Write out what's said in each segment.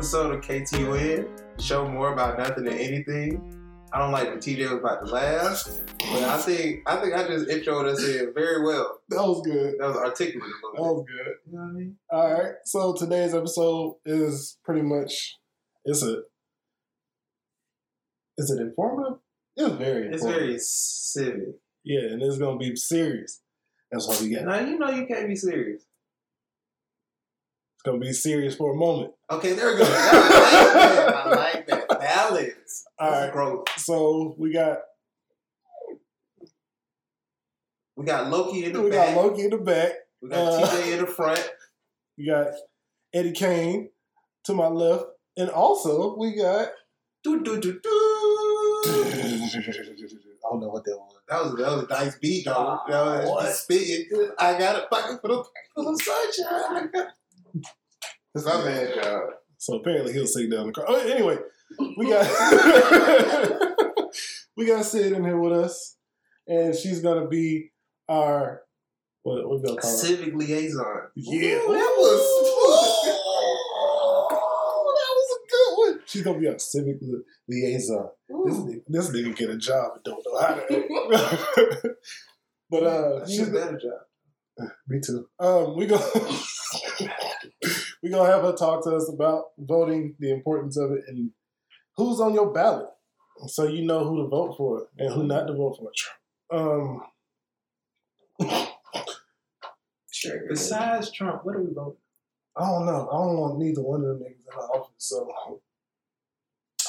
episode of KTUN. Show more about nothing and anything. I don't like the TJ was about to laugh, but I think I think I just introed us in very well. That was good. That was articulate That was good. You know what I mean? All right. So today's episode is pretty much it's a is it informative? It's very informative. It's very civic. yeah, and it's gonna be serious. That's why we got. Now you know you can't be serious. It's gonna be serious for a moment. Okay, there we go. I like that. I like that balance. All right. Growth. So we got We got Loki in the we back. We got Loki in the back. we got uh, TJ in the front. We got Eddie Kane to my left, and also we got. Do do do do. I don't know what that was. That was that was a nice beat, though. Ah, that was what? spitting. I got a pocket for the for the sunshine. I got. It's my bad, job. So apparently he'll sing down the car. Oh, anyway, we got we got Sid in here with us, and she's gonna be our what what we gonna call her? Civic liaison. Yeah, Ooh, that was Ooh, that was a good one. She's gonna be our civic li- liaison. This Ooh. nigga, this nigga get a job and don't know how to. but uh, I she's need a better job. me too. Um, we go. we gonna have her talk to us about voting, the importance of it, and who's on your ballot, so you know who to vote for and who not to vote for. Um, Sure. Besides Trump, what do we vote? I don't know. I don't want neither one of them niggas in the office, so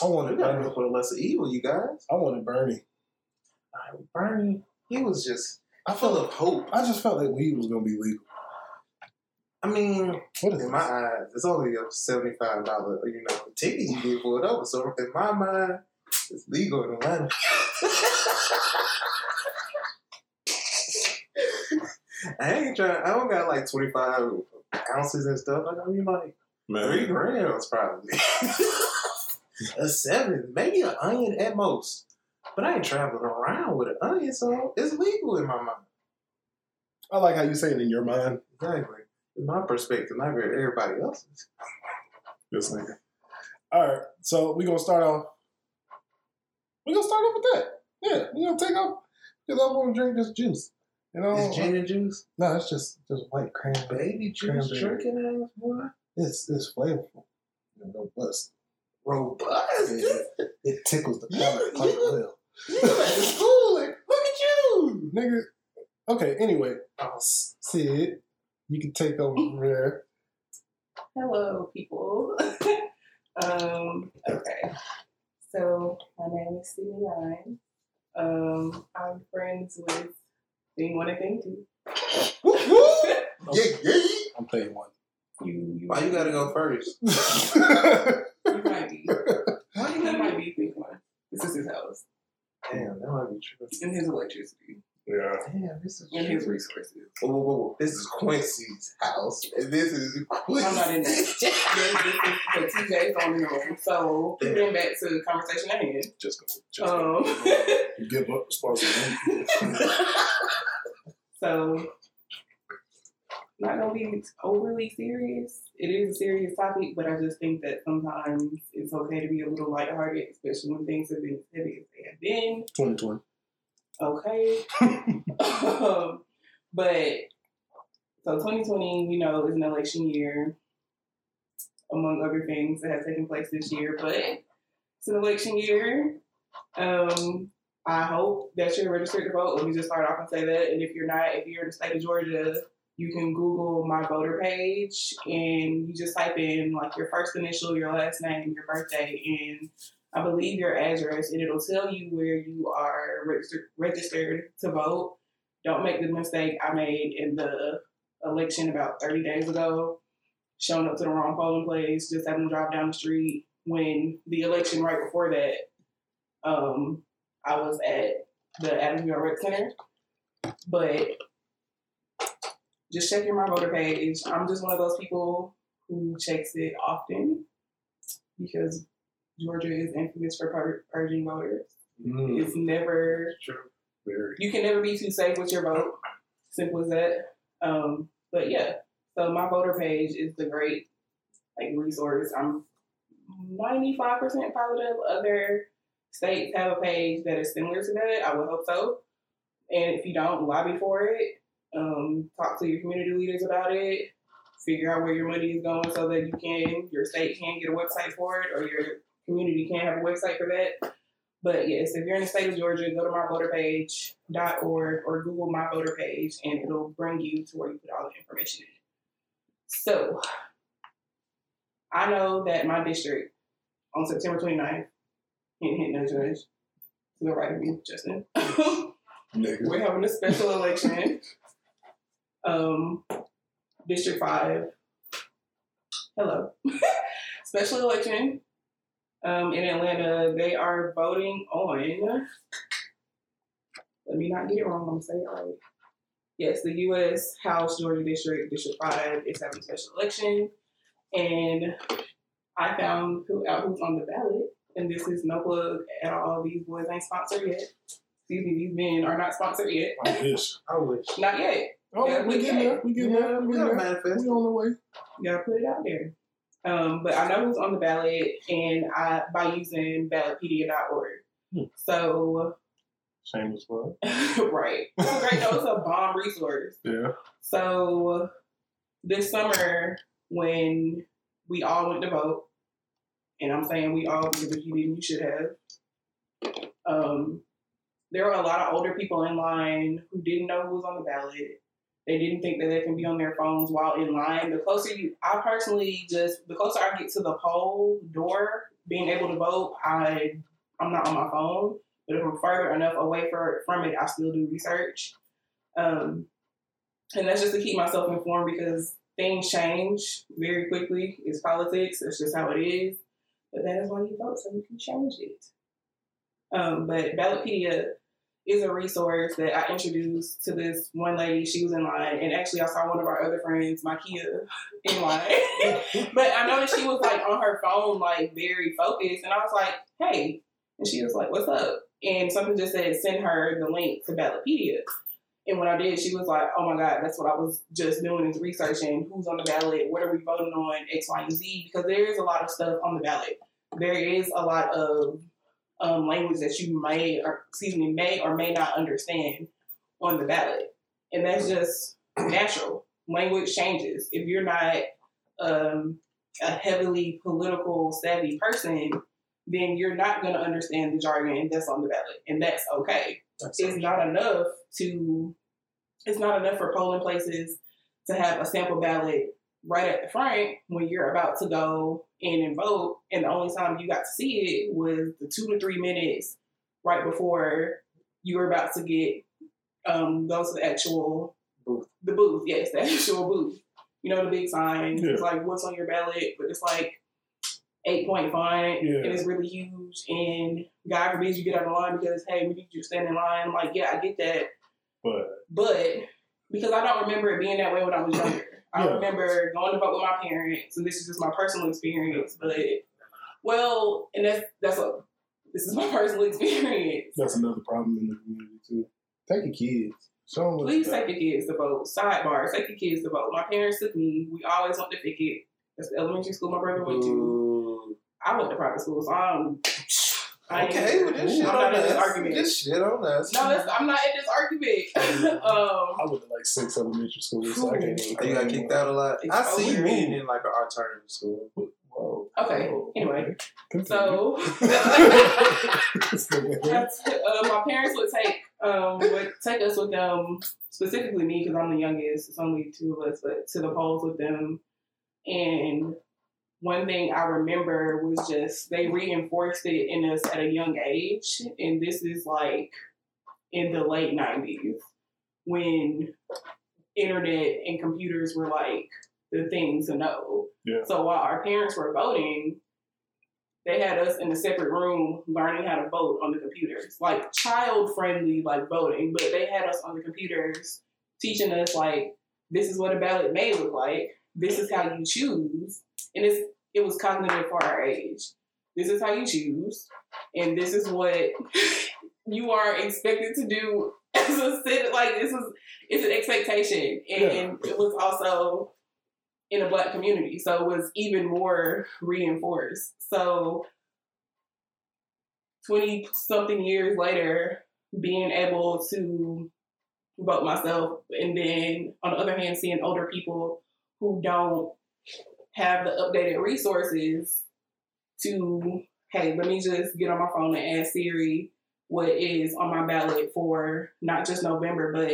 I We wanted gotta Bernie. go for the lesser evil, you guys. I wanted Bernie. All right, Bernie, he was just I full felt. of hope. I just felt like weed was gonna be legal. I mean, What is in my eyes, it's only a seventy-five dollar, you know, ticket you for it over. So in my mind, it's legal in Atlanta. I ain't trying. I don't got like twenty-five ounces and stuff. I mean, like three grams probably. a seven, maybe an onion at most. But I ain't traveling around with an onion, so it's legal in my mind. I like how you say it in your mind. Exactly. My perspective, not everybody else's. This nigga. All right, so we gonna start off. We gonna start off with that. Yeah, we gonna take off because I want to drink this juice. You know, Is gin and juice? no, it's just just white cranberry. Baby juice drinking ass boy. It's it's flavorful. and robust. Robust. It, it tickles the palate quite well. You school. Like, look at you. Nigga. Okay, anyway, uh, Sid, you can take over from there. Hello, people. um, okay. So my name is Stevie Ryan. Um, I'm friends with Thing One and Thing Two. Woo, woo. Yeah, yeah. I'm playing one. You, you, Why you gotta go first? You might be. Why You might be Thing One. This is his house Damn, that might be true. and his electricity yeah. Damn, this is and his resources. Whoa, whoa, whoa, whoa. This is Quincy's house, and this is Quincy's. I'm not in there. Yes, this is, but TJ's on the room. So getting back to the conversation at hand. Just go. Just go. Um, Give up responsibility. So, not gonna be overly serious. It is a serious topic, but I just think that sometimes it's okay to be a little lighthearted, especially when things have been as heavy as they have been. 2020. Okay. um, but so 2020, we know, is an election year, among other things that have taken place this year. But it's an election year. Um, I hope that you're registered to vote. Let me just start off and say that. And if you're not, if you're in the state of Georgia, you can Google my voter page and you just type in like your first initial, your last name, your birthday, and I believe your address, and it'll tell you where you are registered to vote. Don't make the mistake I made in the election about 30 days ago, showing up to the wrong polling place, just having to drive down the street. When the election right before that, um, I was at the Adamsville Rec Center. But just checking my voter page. I'm just one of those people who checks it often because Georgia is infamous for pur- purging voters. Mm, It's never True. very. you can never be too safe with your vote. Simple as that. Um, but yeah, so my voter page is the great like resource. I'm 95% positive other states have a page that is similar to that. I would hope so. And if you don't, lobby for it. Um, talk to your community leaders about it. Figure out where your money is going so that you can, your state can get a website for it or your community can have a website for that. But yes, if you're in the state of Georgia, go to myvoterpage.org or Google my voter page and it'll bring you to where you put all the information in. So I know that my district on September 29th, hint, hint, nudge, nudge, to the right of me, Justin, we're having a special election. Um, District 5. Hello. special election um, in Atlanta. They are voting on, let me not get it wrong, I'm going to say it right. Yes, the U.S. House Georgia District, District 5, is having a special election. And I found who out who's on the ballot, and this is no plug at all. These boys ain't sponsored yet. Excuse me, these men are not sponsored yet. I wish. I wish. Not yet. Oh, Yeah, we we getting there. We getting there. We we gotta there. manifest. We on the way. You gotta put it out there. Um, but I know who's on the ballot, and I by using ballotpedia.org. Hmm. So, Shameless plug. right, it's a great. No, it's a bomb resource. Yeah. So this summer, when we all went to vote, and I'm saying we all because if you didn't, you should have. Um, there were a lot of older people in line who didn't know who was on the ballot. They didn't think that they can be on their phones while in line. The closer you, I personally just the closer I get to the poll door, being able to vote, I I'm not on my phone. But if I'm further enough away for, from it, I still do research. Um, and that's just to keep myself informed because things change very quickly. It's politics. That's just how it is. But that is why you vote, so you can change it. Um, but Ballotpedia is a resource that I introduced to this one lady. She was in line, and actually, I saw one of our other friends, Makia, in line. but I noticed she was like on her phone, like very focused, and I was like, "Hey," and she was like, "What's up?" And something just said, "Send her the link to Ballotpedia." And when I did, she was like, "Oh my God, that's what I was just doing is researching who's on the ballot, what are we voting on, X, Y, and Z." Because there is a lot of stuff on the ballot. There is a lot of um, language that you may, or excuse me, may or may not understand on the ballot, and that's just natural. Language changes. If you're not um, a heavily political savvy person, then you're not going to understand the jargon that's on the ballot, and that's okay is not enough to it's not enough for polling places to have a sample ballot right at the front when you're about to go in and vote and the only time you got to see it was the two to three minutes right before you were about to get um go to the actual Booth. the booth yes the actual booth you know the big sign Yeah. it's like what's on your ballot but it's like eight point font Yeah. and it's really huge and God forbid you get out of line because hey, we need you to stand in line. I'm like, yeah, I get that, But but because I don't remember it being that way when I was younger. I Yeah. remember going to vote with my parents, and this is just my personal experience. But well, and that's that's a this is my personal experience. that's another problem in the community too. Take your kids. Show Please take your kids to vote. Sidebar, take your kids to vote. My parents took me. We always went to Pickett. That's the elementary school my brother went to. Ooh. I went to private school, so I'm. I Okay, well, just shit I'm on not in this argument. Just shit on us. No, that's, I'm not in this argument. um, I went to like six elementary schools, so I can't even. You got kicked out a lot. I see you being in like an alternative school. Whoa. Okay, Whoa. anyway. Continue. so This nigga. that's, uh, my parents would take um, would take us with them specifically me because I'm the youngest. It's only two of us, but to the polls with them. And one thing I remember was just they reinforced it in us at a young age, and this is like in the late '90s when internet and computers were like the thing to know. Yeah. So while our parents were voting, they had us in a separate room learning how to vote on the computers, like child friendly, like voting. But they had us on the computers teaching us like this is what a ballot may look like. This is how you choose, and it's it was cognitive for our age. This is how you choose, and this is what you are expected to do as a citizen. Like this is it's an expectation, and it was also in a black community. So it was even more reinforced. So 20 something years later, being able to vote myself, and then on the other hand, seeing older people who don't have the updated resources to, hey, let me just get on my phone and ask Siri what is on my ballot for not just November, but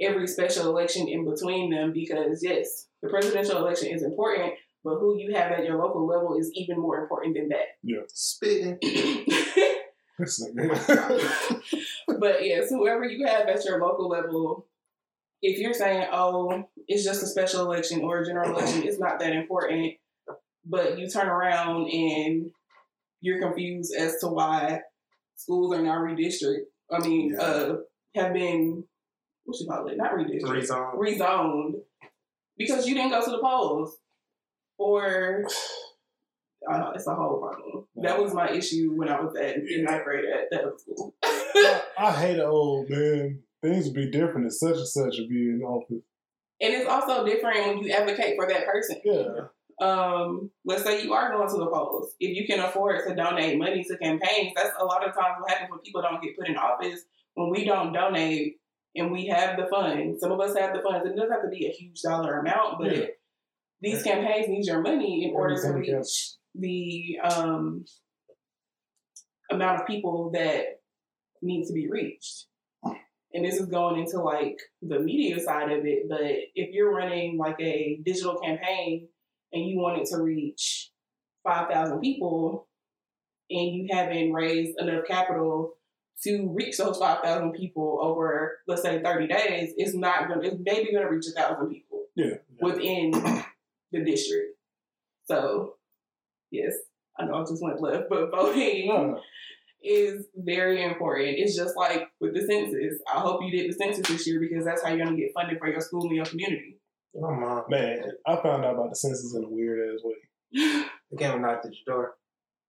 every special election in between them. Because, yes, the presidential election is important, but who you have at your local level is even more important than that. Yeah. Spitting. But yes, whoever you have at your local level, if you're saying, oh, it's just a special election or a general election, it's not that important, but you turn around and you're confused as to why schools are now redistrict. I mean, Yeah. uh, have been what you call it? Not redistrict, Rezone. rezoned because you didn't go to the polls, or I know, it's a whole problem. That was my issue when I was at in ninth grade at that school. I, I hate an old man. Things would be different if such and such would be in office. And it's also different when you advocate for that person. Yeah. Um, let's say you are going to the polls. If you can afford to donate money to campaigns, that's a lot of times what happens when people don't get put in office. When we don't donate and we have the funds, some of us have the funds. It doesn't have to be a huge dollar amount, but Yeah. these campaigns need your money in order to reach the um, amount of people that need to be reached. And this is going into like the media side of it, but if you're running like a digital campaign and you wanted to reach 5,000 people and you haven't raised enough capital to reach those 5,000 people over, let's say, 30 days, it's not going to, it's maybe going to reach a 1,000 people Yeah. within the district. So, yes, I know I just went left, but voting No, is very important. It's just like with the census. I hope you did the census this year because that's how you're going to get funded for your school and your community. Oh, my mom. man, I found out about the census in a weird ass way. They came and knocked at your door.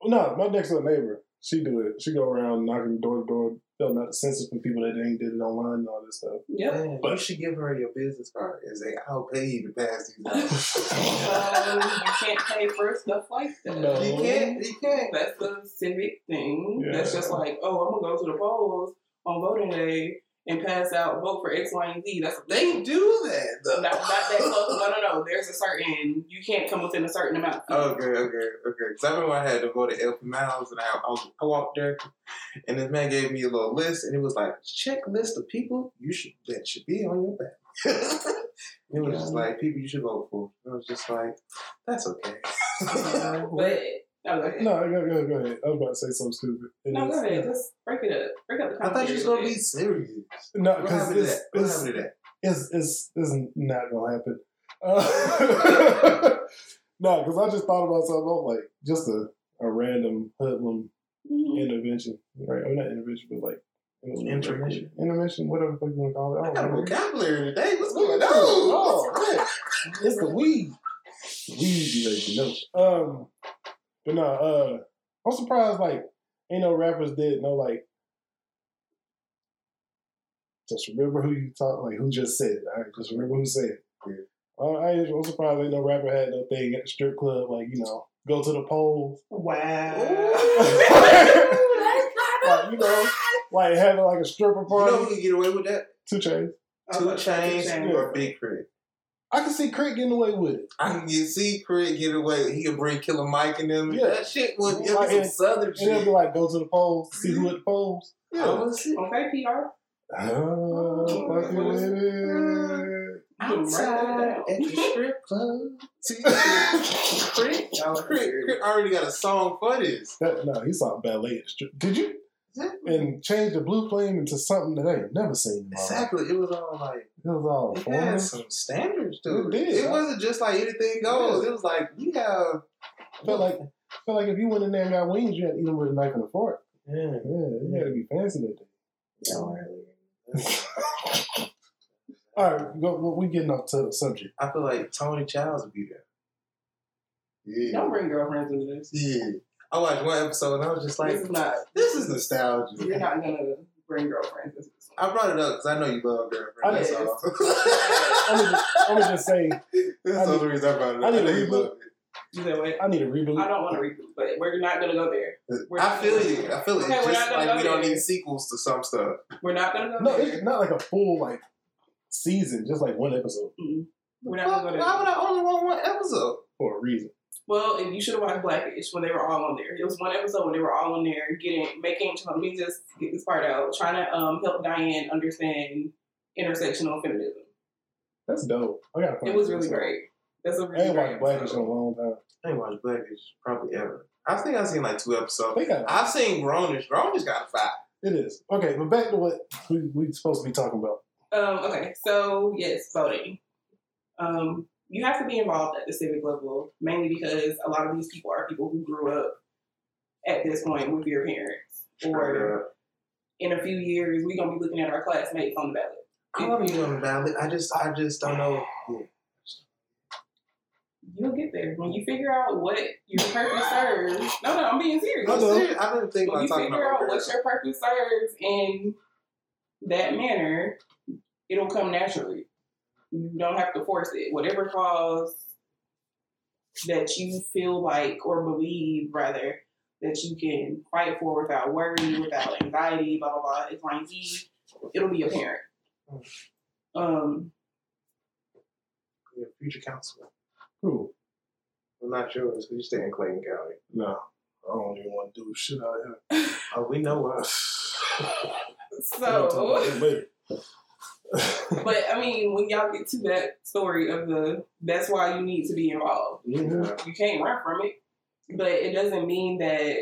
No, my next door neighbor, she do it. She go around knocking door to door, filling out the census for people that ain't did it online and all this stuff. Yeah, Man, But- you should give her your business card and say, I'll pay you to pass these out. Um, you can't pay for stuff like that. No. you can't. You can't. That's a civic thing. That's just like, oh, I'm gonna go to the polls on voting day and pass out vote for X, Y, and Z. That's They do that, though. not, not that close. No, no, no. There's a certain you can't come within a certain amount. Okay, okay, okay. Because I remember I had to go to LP Miles and I, I, was- I walked there and this man gave me a little list and it was like, checklist of people you should that should be on your back. it was just like people you should vote for. I was just like, that's okay. but oh, go ahead. No, go, go, go ahead. I was about to say something stupid. It No, is- go ahead. Just break it up. Break up the I thought you was commentary gonna be serious. No, because happened to it's, that? What it's, happened to that? it's, it's, it's not going to happen. Uh, no, because I just thought about something else, like just a, a random hoodlum Mhm. intervention. Right? Or not intervention, but like. Intermission. Intermission, whatever the fuck you want to call it. I I don't got a know. vocabulary today. What's going on? Oh, on? man. It's the weed. Weed, you let you know. Um, but no, uh, I'm surprised. Like, ain't no rappers did no like. Just remember who you talk like who just said. it, All right, just remember who said. it. Yeah. Uh, I ain't, I'm surprised ain't no rapper had no thing at the strip club like you know go to the polls. Wow. Like, you know, like having like a stripper party. You party. know who can get away with that? 2 Chainz. Two chains Chainz. or Big Crit. I can see K.R.I.T. getting away with it. I can get see K.R.I.T. getting away. He can bring Killer Mike and them. Yeah. That shit would be Like, give some southern And they'll be like, go to the polls, see who mm-hmm. at the polls. Yeah. Okay, PR. Oh, fuck you with it. You can write that Outside at the strip club. See, K.R.I.T., K.R.I.T., K.R.I.T. already got a song for this. That, no, he saw ballet at the strip. Did you? And change the blue flame into something that I ain't never seen. in life. Exactly. It was all like It was all it foreign. had some standards to It it. did. It wasn't just like anything goes. It was like we have Felt like felt like if you went in there and got wings, you had to eat them with a knife and a fork. Yeah. Yeah, you had to be fancy that day. All right, go, well, we getting off to the subject. I feel like Toni Childs would be there. Yeah. Don't bring girlfriends into this. Yeah. I watched one episode and I was just like, this is not. this is nostalgia. You're not gonna bring girlfriends into this I brought it up because I know you love girlfriend. That's I'm gonna, I'm gonna just say That's the only reason I brought it up. I need know a you reboot. love You said what? I need a reboot. I don't want to reboot, but we're not gonna go there. Uh, we're I feel gonna- you. I feel it. Okay, we're Just not gonna like we go don't there. need sequels to some stuff. We're not gonna go No, there. it's not like a full like season, just like one episode We're not gonna go there. Why would I only want one episode? for a reason. Well, if you should have watched Blackish when they were all on there. It was one episode when they were all on there getting making. Let me just get this part out. Trying to um help Diane understand intersectional feminism. That's dope. I gotta find It was really episode. great. That's a really I ain't great watched Blackish in a long time. I ain't watched Blackish probably ever. I think I've seen like two episodes. They got I've seen Grownish. Grownish got a five. it is okay, but back to what we we supposed to be talking about. Um, okay, so yes, voting. Um, you have to be involved at the civic level, mainly because a lot of these people are people who grew up at this point with your parents. Or in a few years, we're gonna be looking at our classmates on the ballot. I want to be on the ballot. I just, I just don't know. You'll get there when you figure out what your purpose serves. No, no, I'm being serious. I I'm know. I've been thinking When about you talking figure about out what your purpose serves in that manner, it'll come naturally. You don't have to force it. Whatever cause that you feel like or believe, rather, that you can fight for without worry, without anxiety, blah blah blah, X, Y, and Z, it'll be apparent. Um, Yeah, future council. Who? I'm not sure because you stay in Clayton County. No, I don't even want to do shit out here. Oh, we know us. We'll talk about so that later. But I mean, when y'all get to that story of the, that's why you need to be involved. Mhm. You can't run from it, but it doesn't mean that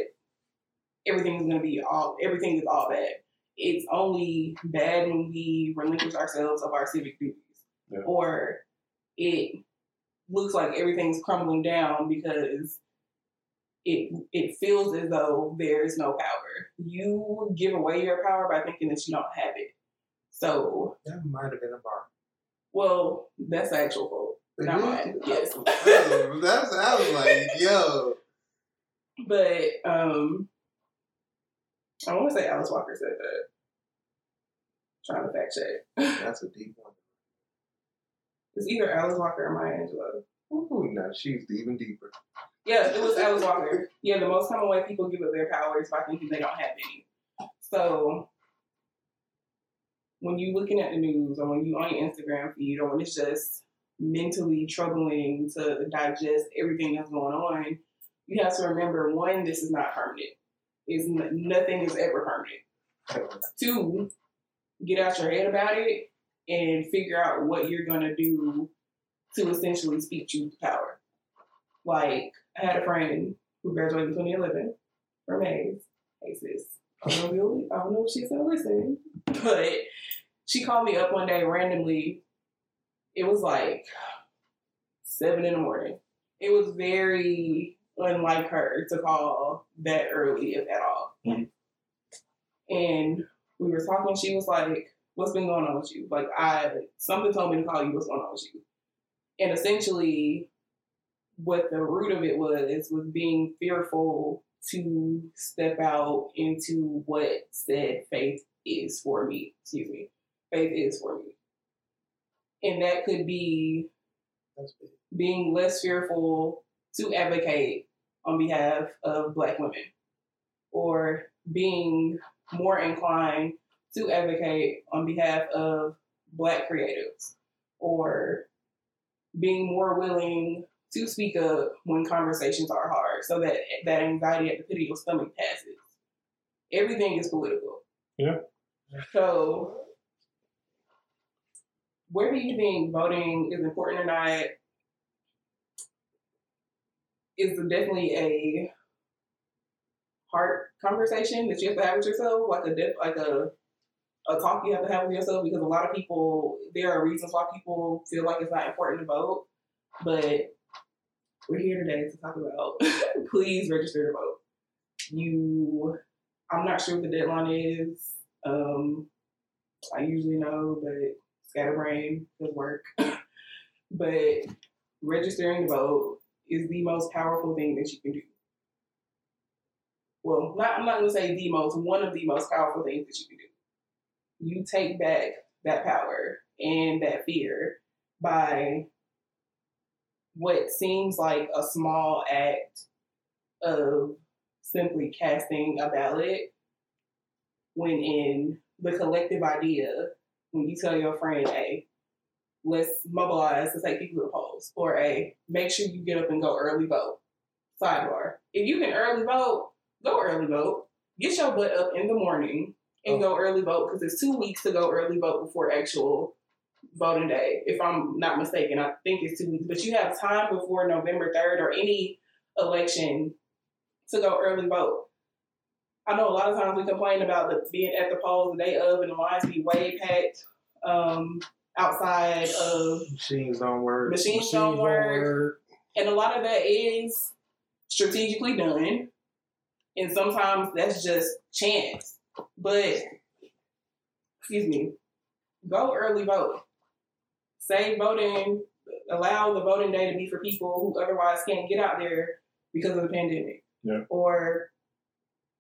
everything is gonna be all. Everything is all bad. It's only bad when we relinquish ourselves of our civic duties, Yeah. or it looks like everything's crumbling down because it it feels as though there is no power. You give away your power by thinking that you don't have it. So That might have been a bar. well, that's the actual quote. Not mine. Yes. That's, I was like, yo. But um I want to say Alice Walker said that. Trying to fact check. That's a deep one. It's either Alice Walker or Maya Angelou. Ooh, now she's even deeper. Yeah, it was Alice Walker. Yeah, the most common way people give up their power is by thinking they don't have any. So when you're looking at the news or when you're on your Instagram feed or when it's just mentally troubling to digest everything that's going on, you have to remember one, this is not permanent. Is nothing is ever permanent. Two, get out your head about it and figure out what you're gonna do to essentially speak truth to power. Like I had a friend who graduated in 2011 from Mays. Hey sis, I don't know I don't know if she's gonna listen, but she called me up one day randomly. It was like seven in the morning. It was very unlike her to call that early, if at all. Mhm. And we were talking. She was like, "What's been going on with you?" Like, I something told me to call you. What's going on with you? And essentially, what the root of it was was being fearful to step out into what said faith is for me. Excuse me, faith is for me, and that could be being less fearful to advocate on behalf of Black women, or being more inclined to advocate on behalf of Black creatives, or being more willing to speak up when conversations are hard, so that that anxiety at the pit of your stomach passes. Everything is political. Yeah. So, where do you think voting is important or not? Is definitely a hard conversation that you have to have with yourself, like a def, like a a talk you have to have with yourself because a lot of people there are reasons why people feel like it's not important to vote, but we're here today to talk about please register to vote. You I'm not sure what the deadline is. Um I usually know, but scatterbrain does work. but registering to vote is the most powerful thing that you can do. Well, not I'm not gonna say the most, one of the most powerful things that you can do. you take back that power and that fear by what seems like a small act of simply casting a ballot when in the collective idea when you tell your friend hey let's mobilize to take people to the polls or a make sure you get up and go early vote sidebar if you can early vote go early vote get your butt up in the morning and oh. go early vote because it's two weeks to go early vote before actual voting day. If I'm not mistaken, I think it's two weeks, but you have time before November 3rd or any election to go early vote. I know a lot of times we complain about the, being at the polls the day of and the lines be way packed um, outside of Machines don't work. machines Machines don't don't work. work. And a lot of that is strategically done. And sometimes that's just chance. But, excuse me, go early vote. Save voting, allow the voting day to be for people who otherwise can't get out there because of the pandemic. Yeah. Or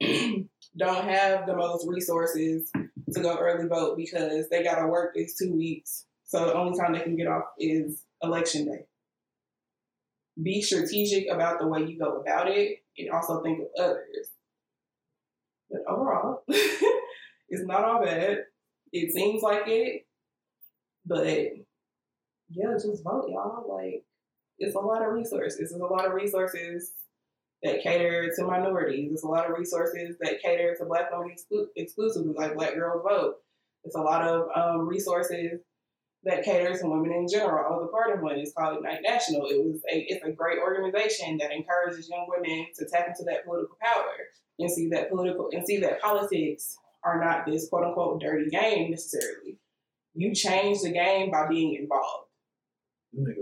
don't have the most resources to go early vote because they got to work these two weeks. So the only time they can get off is election day be strategic about the way you go about it and also think of others. But overall, it's not all bad. It seems like it, but yeah, just vote, y'all. Like, it's a lot of resources. It's a lot of resources that cater to minorities. There's a lot of resources that cater to Black women exclu- exclusively, like Black Girls Vote. It's a lot of um, resources that cater to women in general. I was a part of one. It's called Ignite National. It was a it's a great organization that encourages young women to tap into that political power and see that political and see that politics are not this quote unquote dirty game necessarily. You change the game by being involved. Dirty.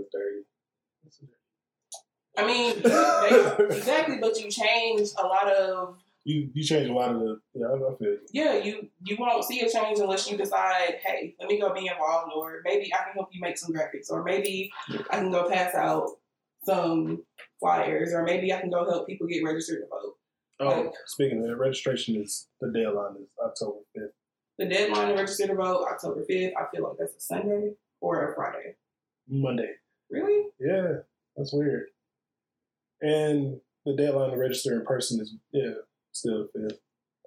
I mean, they, exactly, but you change a lot of You you change a lot of the yeah, I I feel you. yeah, you you won't see a change unless you decide, hey, let me go be involved, or maybe I can help you make some graphics, or maybe I can go pass out some flyers, or maybe I can go help people get registered to vote. Oh, Like- speaking of that, registration is the deadline is October fifth. The deadline to register to vote October fifth. I feel like that's a Sunday or a Friday. Monday. Really? Yeah, that's weird. And the deadline to register in person is yeah, still the fifth.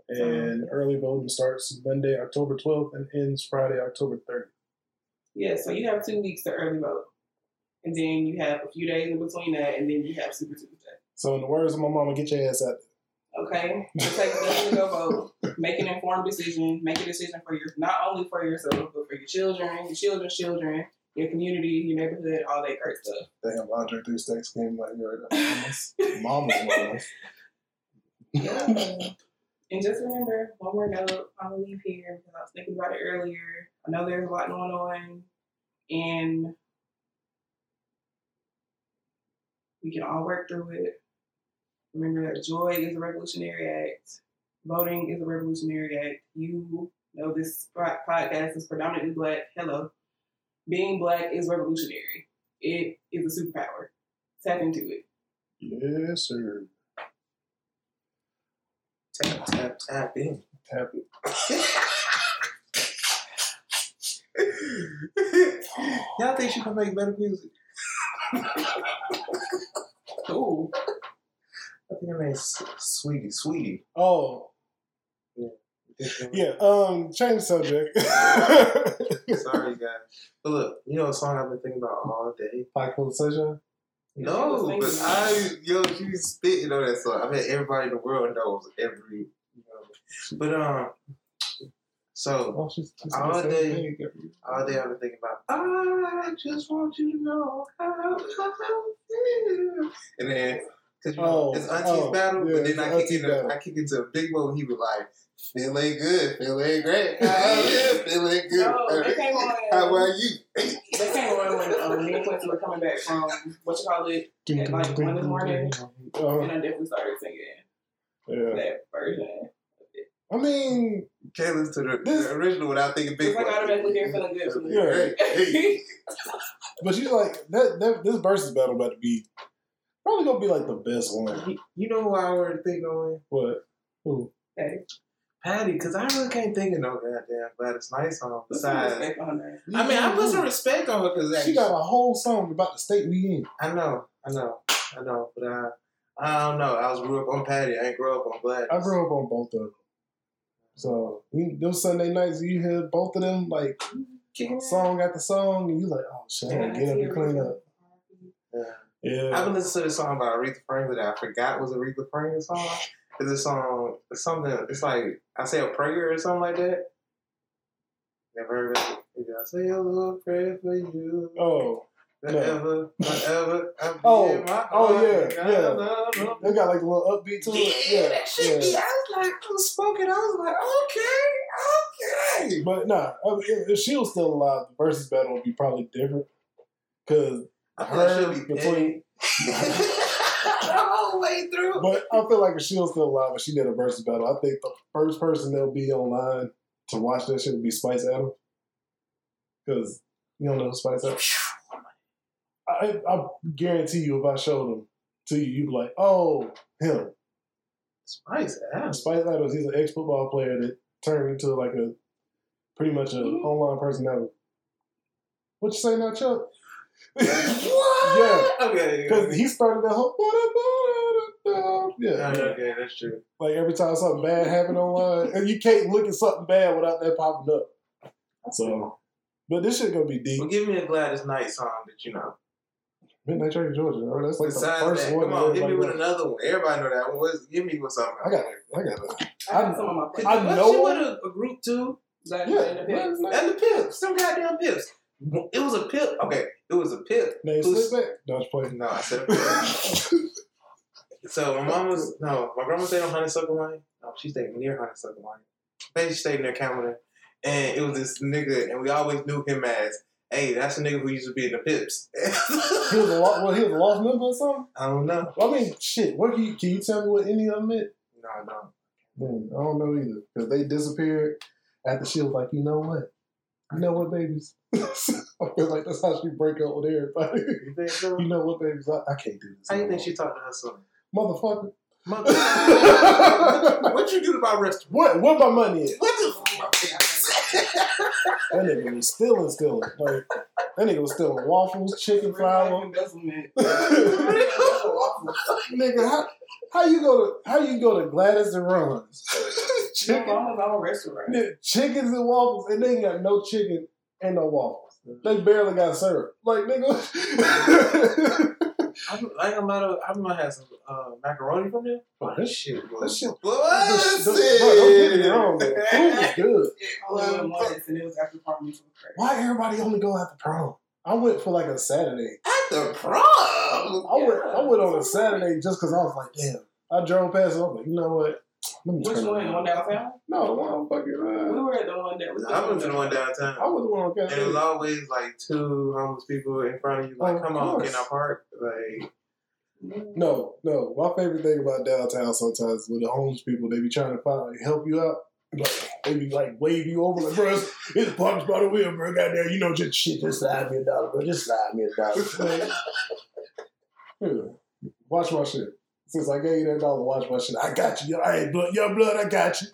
And oh. early voting starts Monday, October twelfth, and ends Friday, October thirtieth. Yeah. So you have two weeks to early vote, and then you have a few days in between that, and then you have Super Tuesday. So in the words of my mama, get your ass out Okay, it takes nothing to go vote. Make an informed decision. Make a decision for your not only for yourself, but for your children, your children's children, your community, your neighborhood, all that great stuff. there. Damn, Andre Three Stacks came out here right now. Mama's mama. Yeah. and just remember, one more note, I'm gonna leave here because I was thinking about it earlier. I know there's a lot going on, and we can all work through it. Remember that joy is a revolutionary act. Voting is a revolutionary act. You know this podcast is predominantly black. Hello. Being black is revolutionary. It is a superpower. Tap into it. Yes, sir. Tap, tap, tap in. Tap it. Y'all think she can make better music? Ooh. I think her name's Sweetie. Sweetie. Oh, yeah. Um, change subject. Sorry, guys. But look, you know a song I've been thinking about all day? Like for the sunshine. No, but was I, yo, she's spitting on that song. I mean, everybody in the world knows every, you know. But, um, so, Oh, she's, she's All the day. all day I've been thinking about, I just want you to know how I feel. And then, because you know, Oh, it's Auntie's oh, battle, yeah, but then I kick, Auntie's into, battle. I kick into a big mode. He was like, feeling good, feeling great. How you feeling good? No, they came on. How are you? They came on when um, me and Quincy were coming back from what you call it, At like one this morning. Uh, and I definitely started singing yeah. that version. I mean, Can't listen to the, This- the original without thinking big It's like boy. automatically here feeling good, feeling Yeah. Hey, hey. but she's like that. That this versus battle about to be probably gonna be like the best one. You- You know who I already think on? What? Who? Okay. Patti, because I really can't think of no goddamn Gladys Knight song Put some besides. respect on her. I mean, I put some respect on her because She got a whole song about the state we in. I know, I know, I know, but I, I don't know. I was grew up on Patti. I ain't grew up on Gladys. I grew up on both of them. So you, those Sunday nights, you hear both of them like song after song, and you like, oh shit, I gotta get up and clean up. Yeah. Yeah, I've been listening to this song by Aretha Franklin that I forgot was Aretha Franklin song. It's a song, it's something, it's like, I say a prayer or something like that. Never heard of it? I say a little prayer for you. oh, Forever, forever, I'll be Oh, oh, yeah, yeah. they got like a little upbeat to it. Yeah, that shit. yeah. Yeah. I was like, I was smoking. I was like, okay, okay. But nah, I mean, if she was still alive, the versus battle would be probably different. Cause I her be between, the whole way through. but I feel like if she was still alive and she did a versus battle, I think the first person that'll be online to watch that shit would be Spice Adams. Cause you don't know Spice Adams. I, I guarantee you, if I showed him to you, you'd be like, "Oh, him." Spice ass. Spice Adams, he's an ex football player that turned into like a pretty much an Mhm. online personality. What you say now, Chuck? What? Yeah. Okay. Because he started that whole yeah, Yeah, okay, that's true. like every time something bad happened online, and you can't look at something bad without that popping up. So, but this shit gonna be deep. Well, give me a Gladys Knight song that you know. Midnight Train, to Georgia. Or that's like Besides the first that, one. come that on, give me everybody with another one. Everybody know that one. What's, give me with something. I got it. I got it. I I- some of my Could- I friends. wasn't know- She with a, a group too. Like, Yeah, in the pit. And the Pips. Some goddamn Pips. It was a Pip. Okay, it was a Pip. Slickback. No, just playing. No, I said so my mom was, no, my grandma stayed on Honeysuckle Lane. No, she stayed near Honeysuckle Lane. I think she stayed near Camden. And it was this nigga, and we always knew him as, hey, that's the nigga who used to be in the Pips. He was a lo- well, he was a lost member or something. I don't know. Well, I mean, shit. What can you can you tell me what any of them meant? No, no. Man, hmm, I don't know either because they disappeared after she was like, you know what, you know what, babies. I feel like that's how she break up with everybody. You so? you know what, babies? I, I can't do this. How you think more. she talked to her son? motherfucker? Mother, what, what you do about restaurant? What? Where my money at? What the fuck? That nigga was stealing, stealing. Like that nigga was stealing waffles, chicken flour. Nigga, how how you go to how you go to Gladys and Ron's? No, Chicken, almost all restaurant. Yeah, chickens and waffles, and they ain't got no chicken and no waffles. They barely got syrup. Like nigga. I like I'm out of, I might have some uh, macaroni from there. Oh, that shit, that shit- What's The- the- bro, don't get me wrong, man. Food was good. I was in and it was after party. Why everybody only go after prom? I went for like a Saturday. At the prom. I went I went on a Saturday just because I was like, damn. I drove past it. I was like, you know what? Let me Which one? The one downtown? No, the one on fucking. We Uh, were at the one that was. I went to the one downtown. I was the one on And it was always like two homeless people in front of you, like, Of come on, course. can I park? Like, No, no. My favorite thing about downtown sometimes with the homeless people, they be trying to find help you out. Like, they be like wave you over like, bro, it's, it's a parking spot over here, bro. Goddamn, you know, just shit, just slide me a dollar, bro. Just slide me a dollar. Yeah. Watch my shit. Since I gave you that dollar, watch my shit. I got you. Yo, hey, blood, yo, blood, I got you.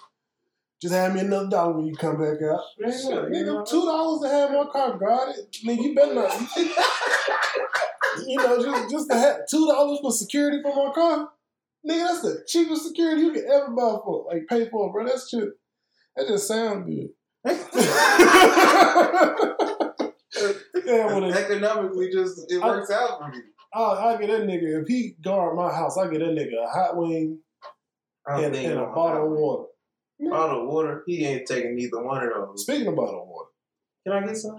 Just have me another dollar when you come back out. Yeah. Nigga, two dollars to have my car guarded. Nigga, you better not. you know, just just to have two dollars for security for my car. Nigga, that's the cheapest security you can ever buy for, like pay for, bro. That's just that just sounds good. yeah, economically, just it I- works out for me. I, I get that nigga if he guard my house, I get that nigga a hot wing and, and a bottle of water. Bottle of water. He ain't taking neither one of those. Speaking of bottle of water, Can I get some?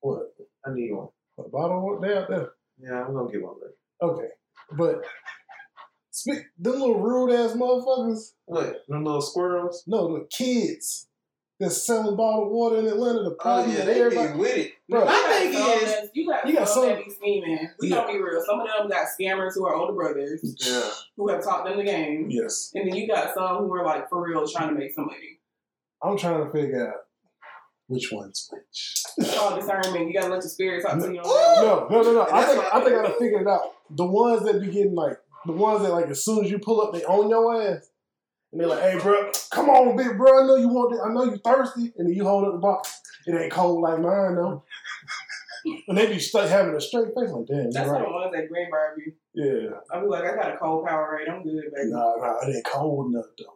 what I need one. a bottle of water? They out there. Yeah, I'm gonna get one later. Okay, but speak them little rude ass motherfuckers. What? Them little squirrels? No, the kids that's selling bottled water in Atlanta. The Oh problem yeah, that they everybody, be with it. Bro. My You thing got is, that- you got, You got some some- that be scheming. We Yeah. gonna be real. Some of them got scammers who are older brothers yeah. who have taught them the game, yes, and then you got some who are like for real trying to make some money. I'm trying to figure out which one's which. It's all discernment. You gotta let your spirit talk to you. No, no, no, no. I think I I think I think. done figured it out. The ones that be getting like the ones that like as soon as you pull up, they own your ass. And they're like, "Hey, bro, come on, big bro. I know you want it. I know you thirsty." And then you hold up the box. It ain't cold like mine though. and they be stuck having a straight face like, "Damn, That's you're how right." the at Green Barbie. Yeah. I'll be like, I got a cold power rate. I'm good, baby. Nah, nah, it ain't cold enough though.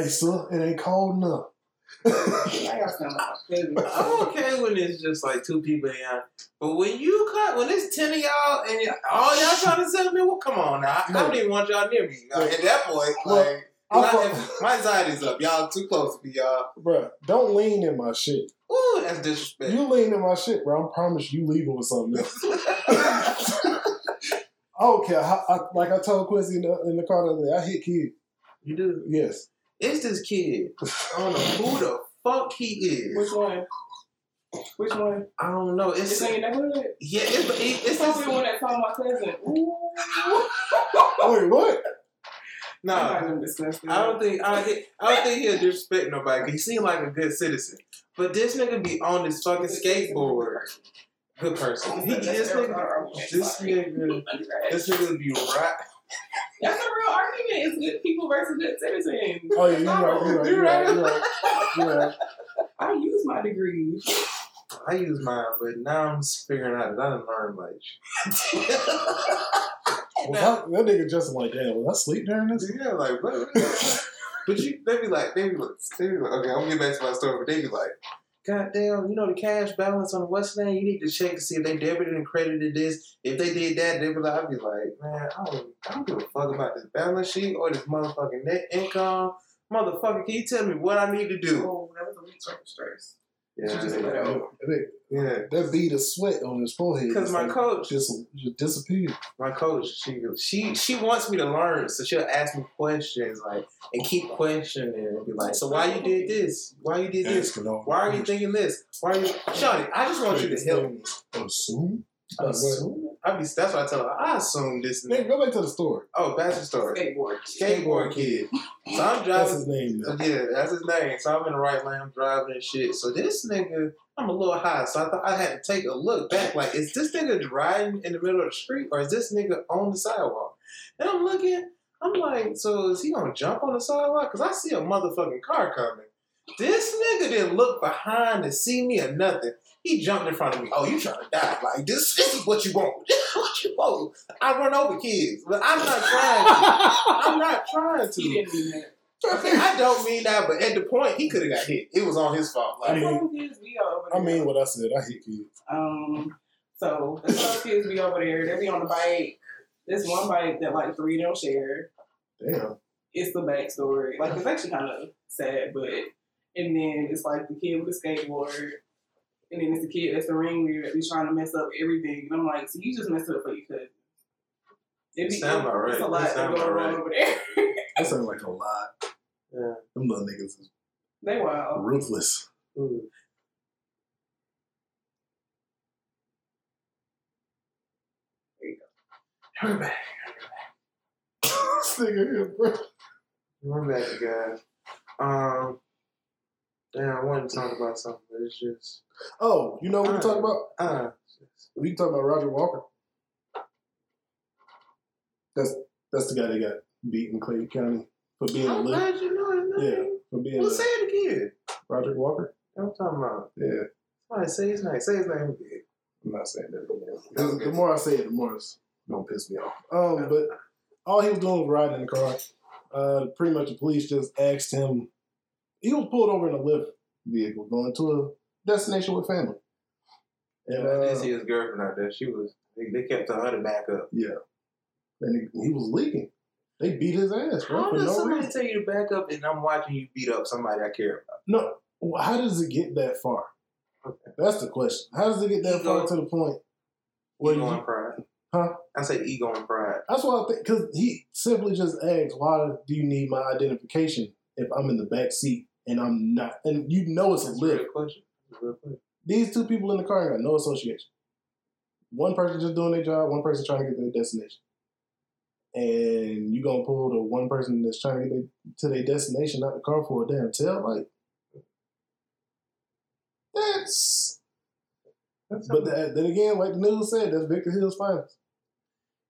Hey, sir, it ain't cold enough. I gotta sound like my cousin. I'm okay when it's just like two people in y'all. But when you cut, when it's 10 of y'all and y- all y'all trying to sell me, well, come on now. I don't even want y'all near me. Like, at that point, Look, like, I'm my, my anxiety's up. Y'all too close to me, y'all. Bruh, don't lean in my shit. Ooh, that's disrespect. You lean in my shit, bro. I promise you leaving with something. I don't care. How, I, like I told Quincy in the, in the car the other day, I hit kids. you do. Yes. It's this kid. I don't know who the fuck he is. Which one? Which one? I don't know. It's It's in your neighborhood? yeah. It's it's, It's it's probably the one that told my cousin. Ooh. Wait, what? I'm no. not gonna discuss that. I don't think I, I don't think he'll disrespect nobody. 'cause he seemed like a good citizen. But this nigga be on this fucking skateboard. Good person. He, this nigga, this nigga, this nigga be right. That's a real argument. It's good people versus good citizens. Oh, yeah, you're right. You're right. You're right. You're right. You're right. I use my degree. I use mine, but now I'm just figuring out that I didn't learn like. Well, that, that nigga Justin like, damn, was I sleep during this? yeah, like, what, what- but you, they be like, they be like, they be like, okay, I'm gonna get back to my story, but they be like, God damn, you know the cash balance on the West End, you need to check to see if they debited and credited this. If they did that, they be like, I'd be like, man, I don't, I don't give a fuck about this balance sheet or this motherfucking net income. Motherfucker, can you tell me what I need to do? Oh, that was a week's stress. Yeah, She just let out. That, yeah. that bead of sweat on his forehead. Because my like, coach, just, just disappeared. my coach, she she she wants me to learn, so she'll ask me questions like and keep questioning and be like, so why you did this? Why you did this? Why are you thinking this? Why are you, Shawty? I just want you to help me. Questions. Assume? Assume? I be that's what I tell her. I assume this. Nigga, Nigga. go back to the story. Oh, that's the story. Skateboard. Skateboard kid. So I'm That's driving. his name. Now. Yeah, that's his name. So I'm in the right lane, I'm driving and shit. So this nigga, I'm a little high, so I thought I had to take a look back. Like, is this nigga driving in the middle of the street or is this nigga on the sidewalk? And I'm looking, I'm like, so is he gonna jump on the sidewalk? Cause I see a motherfucking car coming. This nigga didn't look behind to see me or nothing. He jumped in front of me. Oh, you trying to die? Like this? This is what you want. This is what you want. I run over kids, but I'm not trying to. I'm not trying to. He didn't mean that. I don't mean that, but at the point he could have got hit. It was on his fault. I mean- Some kids be over I mean what I said. I hit kids. Um, so the some kids be over there. They be on the bike. There's one bike that like three don't share. Damn. It's the backstory. Like it's actually kind of sad, but and then it's like the kid with the skateboard, and then it's the kid that's the ringleader that be trying to mess up everything. And I'm like, so you just messed it up for your cousin. It be, Sound about right. It's a That lot sound going about on right. over there. That sounds like a lot. yeah. Them little niggas is they wild. ruthless. Ooh. We're back. this nigga here, bro. We're back, guys. Um, damn, I wanted to talk about something, but it's just Oh, you know what we talk about? uh, We can talk about Roger Walker. That's that's the guy that got beat in Clay County for being a I'm lit. glad you know his Yeah, name. for being Well, a, say it again. Roger Walker. I'm talking about. Yeah, Somebody say his name. Say his name again. I'm not saying that. 'Cause The more I say it, the more it's gonna piss me off. Um, but all he was doing was riding in the car. Uh, pretty much the police just asked him. He was pulled over in a Lyft vehicle going to a destination with family. And I did uh, see his girlfriend out there. She was. They, they kept her to back up. yeah, and he, he was leaking. They beat his ass, bro, How for does no somebody reason. tell you to back up and I'm watching you beat up somebody I care about? No, well, how does it get that far? Okay. That's the question. How does it get that Ego. far to the point where Ego you, and pride. Huh? I say ego and pride. That's what I think. Because he simply just asks, "Why do you need my identification if I'm in the back seat and I'm not?" And you know it's a Lyft. question. That's a real question. These two people in the car ain't got no association. One person just doing their job. One person trying to get to their destination. And you gonna pull the one person that's trying to get to their destination out the car for a damn tail light? That's. That's But that, then again, like the news said, that's Victor Hill's finest.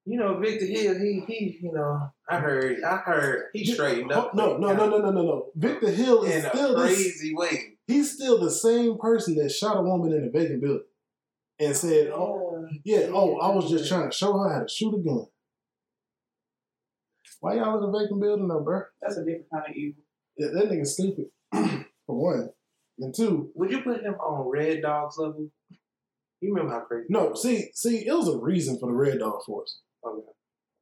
You know, Victor Hill, he he, you know, I heard, I heard he straightened up. No, no, no, no, no, no, no. Victor Hill is in a still this, crazy way. he's still the same person that shot a woman in a vacant building and said, "Oh, oh yeah, oh, I was just trying to show her how to shoot a gun." Why y'all in a vacant building though, bro? That's a different kind of evil. Yeah, that nigga's stupid. For one, and two, Would you put him on Red Dogs level? You remember how crazy? no. See, see, it was a reason for the Red Dog Force. Okay.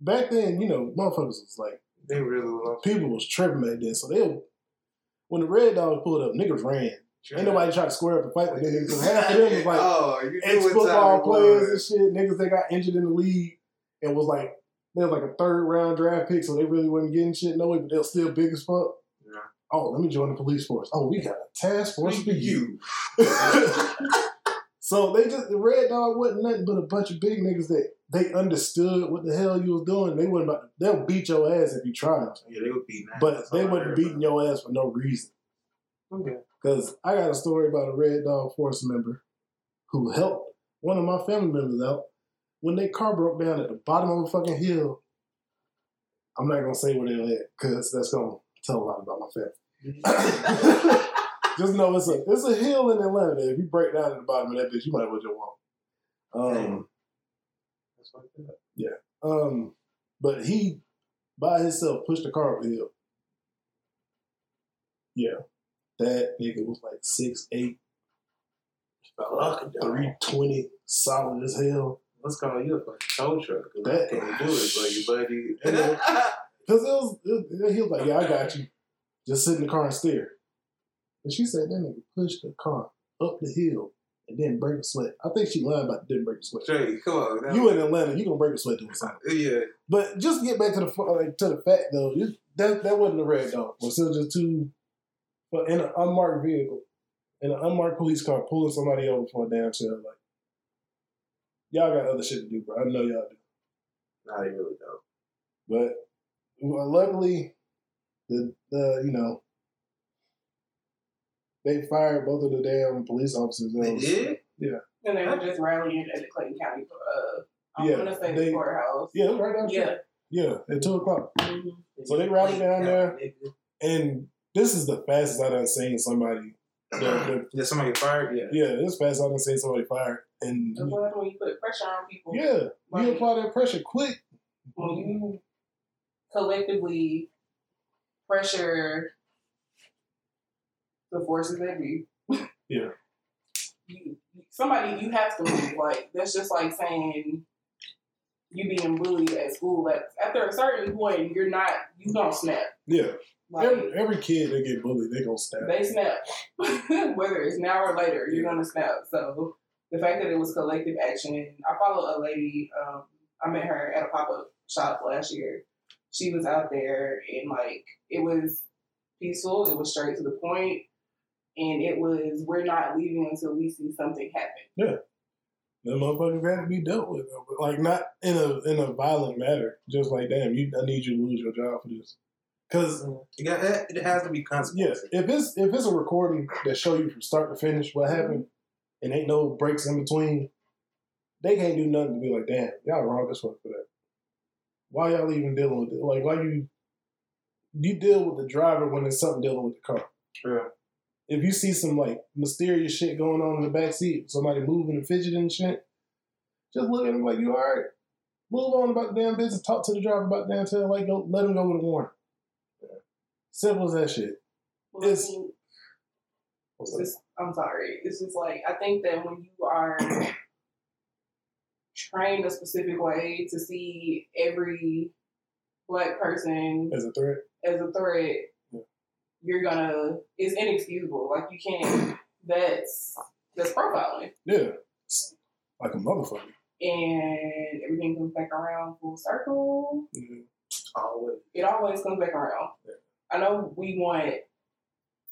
Back then, you know, motherfuckers was like They really was. people was tripping back then, so they when the Red Dogs pulled up, niggas ran. Ain't nobody tried to square up and fight with niggas. 'cause Half of them was like oh, ex football players and shit, niggas that got injured in the league and was like they was like a third round draft pick, so they really wasn't getting shit no way, but they're still big as fuck. Yeah. Oh, let me join the police force. Oh, we got a task force for you. so they just the red dog wasn't nothing but a bunch of big niggas that they understood what the hell you was doing. They wouldn't about they'll beat your ass if you try, Yeah, they would beat. but they wasn't beating your ass for no reason. Okay. Because I got a story about a Red Dog Force member who helped one of my family members out when their car broke down at the bottom of a fucking hill. I'm not gonna say where they're at because that's gonna tell a lot about my family. just know it's a it's a hill in Atlanta. That if you break down at the bottom of that bitch, you might as well just walk. Um, That's what I thought. um, but he by himself pushed the car up the hill. Yeah, that nigga was like six eight, three twenty, solid as hell. Let's call you a fucking tow truck. That- can't do it, buddy, buddy. Cause it was, it, he was like, "Yeah, I got you. Just sit in the car and stare." And she said, "That nigga pushed the car up the hill and didn't break a sweat." I think she lied about didn't break a sweat. Jay, come on. You in Atlanta, you gonna break a sweat doing something. yeah. But just to get back to the fu- like, to the fact though, you, that that wasn't a red dog. It was still just two, but in an unmarked vehicle, in an unmarked police car, pulling somebody over for a damn sale. Like, y'all got other shit to do, bro. I know y'all do. Nah, really don't. But well, luckily, the the you know they fired both of the damn police officers. That They was- did? And they were just rallying at the Clayton County, uh, I'm Yeah, gonna say they- the courthouse. Yeah, it was right down the street. Yeah. Yeah, at two o'clock. Mhm. So they rallied down there. And this is the fastest I've ever seen somebody. The, the, Did somebody get fired? Yeah. yeah, this fast I've ever seen somebody fired. And That's what when you put pressure on people. yeah, you apply that pressure quick. when you collectively pressure the forces that be. Yeah. You, somebody, you have to move. Like, that's just like saying you being bullied at school. Like, after a certain point, you're not, you don't snap. Yeah, Like, every, every kid that get bullied, they gonna snap. they snap. Whether it's now or later, you're gonna snap. So the fact that it was collective action, I follow a lady. Um, I met her at a pop up shop last year. She was out there and like it was peaceful. It was straight to the point, and it was we're not leaving until we see something happen. Yeah. The motherfucker got to be dealt with, though. But, like not in a in a violent manner. Just like, damn, you, I need you to lose your job for this. Because mm-hmm. You got, it has to be yeah, consequences. if it's if it's a recording that show you from start to finish what happened, mm-hmm. and ain't no breaks in between, they can't do nothing to be like, damn, y'all wrong this one for that. Why y'all even dealing with it? Like, why you you deal with the driver when there's something dealing with the car? Yeah. If you see some like mysterious shit going on in the back seat, somebody moving and fidgeting and shit, just look at them like, you all right? Move on about the damn business. Talk to the driver about the damn tail. Like, go, let him go with a warning. Simple as that shit. Well, It's- I mean, it's just, I'm sorry. It's just like I think that when you are trained a specific way to see every black person As a threat. as a threat, Yeah. You're gonna it's inexcusable. Like you can't. That's that's profiling, Yeah. Like a motherfucker. and everything comes back around full circle. Mhm. Always. It always comes back around. Yeah. I know we want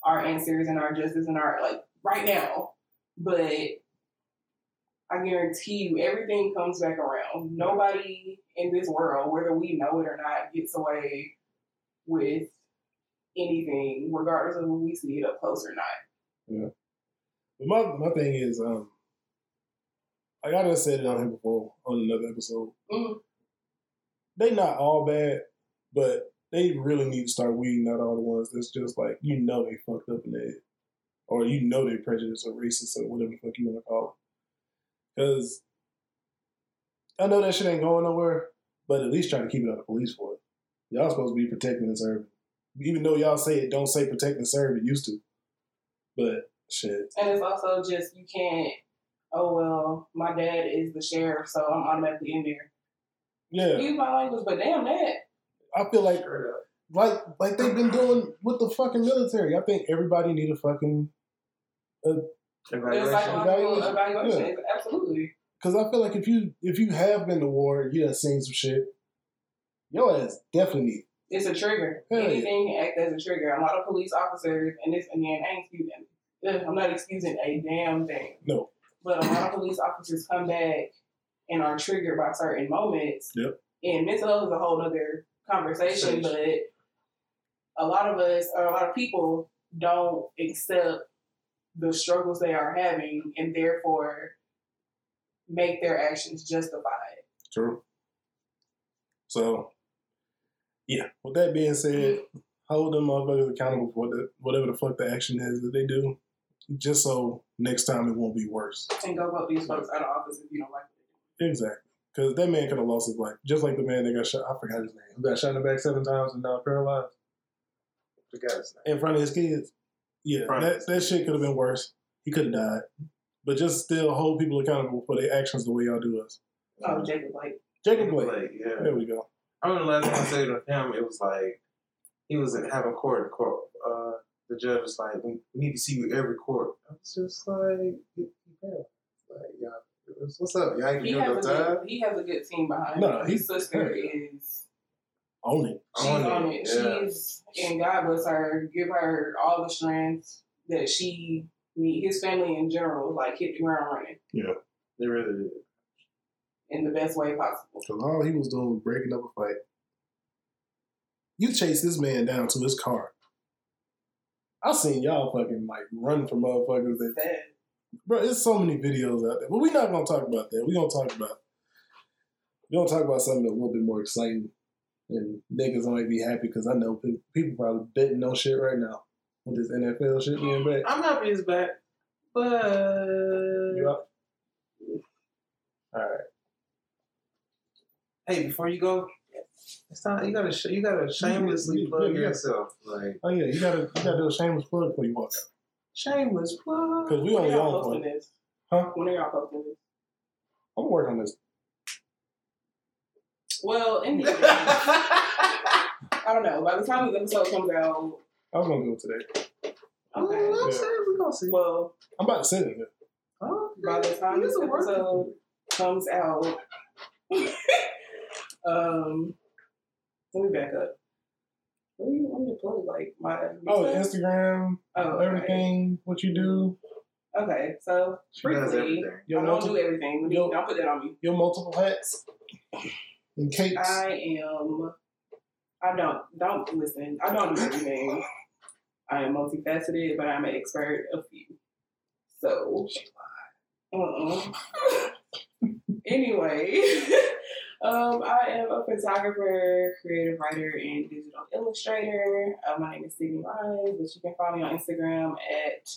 our answers and our justice and our like right now, but I guarantee you everything comes back around. Nobody in this world, whether we know it or not, gets away with anything, regardless of when we see it up close or not. Yeah. But my my thing is, um, like I done said it on here before on another episode. Mhm. they not all bad, but they really need to start weeding out all the ones that's just like you know they fucked up in the head, or you know they prejudiced or racist or whatever the fuck you want to call it. Because I know that shit ain't going nowhere, but at least try to keep it out of police for it. Y'all supposed to be protecting and serving, even though y'all say it don't say protect and serve. It used to, but shit. And it's also just you can't. Oh well, my dad is the sheriff, so I'm automatically in there. Yeah, use my language, but damn that. I feel like like like they've been doing with the fucking military. I think everybody need a fucking It's Evaluation. psychological Evaluation. evaluation. Absolutely. because I feel like if you if you have been to war, you done seen some shit. Your ass definitely need. It's a trigger. Hell. Anything act as a trigger. A lot of police officers, and this again, I ain't excusing. I'm not excusing a damn thing. No. But a lot of police officers come back and are triggered by certain moments. Yep. And mental health is a whole other conversation, but a lot of us, or a lot of people, don't accept the struggles they are having, and therefore make their actions justified. True. So, yeah. With that being said, hold them motherfuckers accountable for the, whatever the fuck the action is that they do, just so next time it won't be worse. And go vote these folks out of office if you don't like what they do. Exactly. Because that man could have lost his life, just like the man that got shot. I forgot his name. Who got shot in the back seven times and now paralyzed Forgot his name. in front of his kids. Yeah, Right. that that shit could have been worse. He could have died. But just still hold people accountable for their actions the way y'all do us. Oh, Jacob Blake. Jacob Blake. Blake, yeah. There we go. I remember the last time I said to him, it was like he was in, having court. and court. Uh, the judge was like, "We we need to see you every court." I was just like, "Yeah, like, yeah, what's what's up? Y'all ain't He has, no a time." good, he has a good team behind No, him. he- His sister is on it. she's On it, on it. yeah. She's and God bless her, give her all the strength that she need. His family in general, like hit the ground running Yeah, They really did. In the best way possible. Because all he was doing was breaking up a fight. You chase this man down to his car. I've seen y'all fucking like run from motherfuckers that bro, there's so many videos out there. But we're not gonna talk about that. We're gonna talk about we're gonna talk about something a little bit more exciting. And niggas might be happy because I know pe- people probably betting on shit right now with this NFL shit being back. I'm happy he's back, but You? all right. Hey, before you go, it's time you gotta sh- you gotta shamelessly Yeah, plug yeah, yeah. yourself, like Oh yeah, you gotta you gotta do a shameless plug before you walk out. shameless plug. Because we When are only y'all on posting this? Huh? When are y'all posting this? I'm working on this. Well, the I don't know. By the time this episode comes out, I was gonna do it today. okay. Well, Yeah. we gonna see. Well, I'm about to send it. Oh, by the time this episode comes out, um, let me back up. What do you want me to plug? Like my Oh, YouTube? Instagram, Oh, okay. everything, what you do, Okay, so She briefly, everything. your I don't do everything. Let me- Yo. Don't put that on me. your multiple hats and capes. I am. I don't don't listen. I don't do everything. I am multifaceted, but I'm an expert of few. So, uh-uh. anyway, um, I am a photographer, creative writer, and digital illustrator. Uh, my name is Sydney Ryan, but you can follow me on Instagram at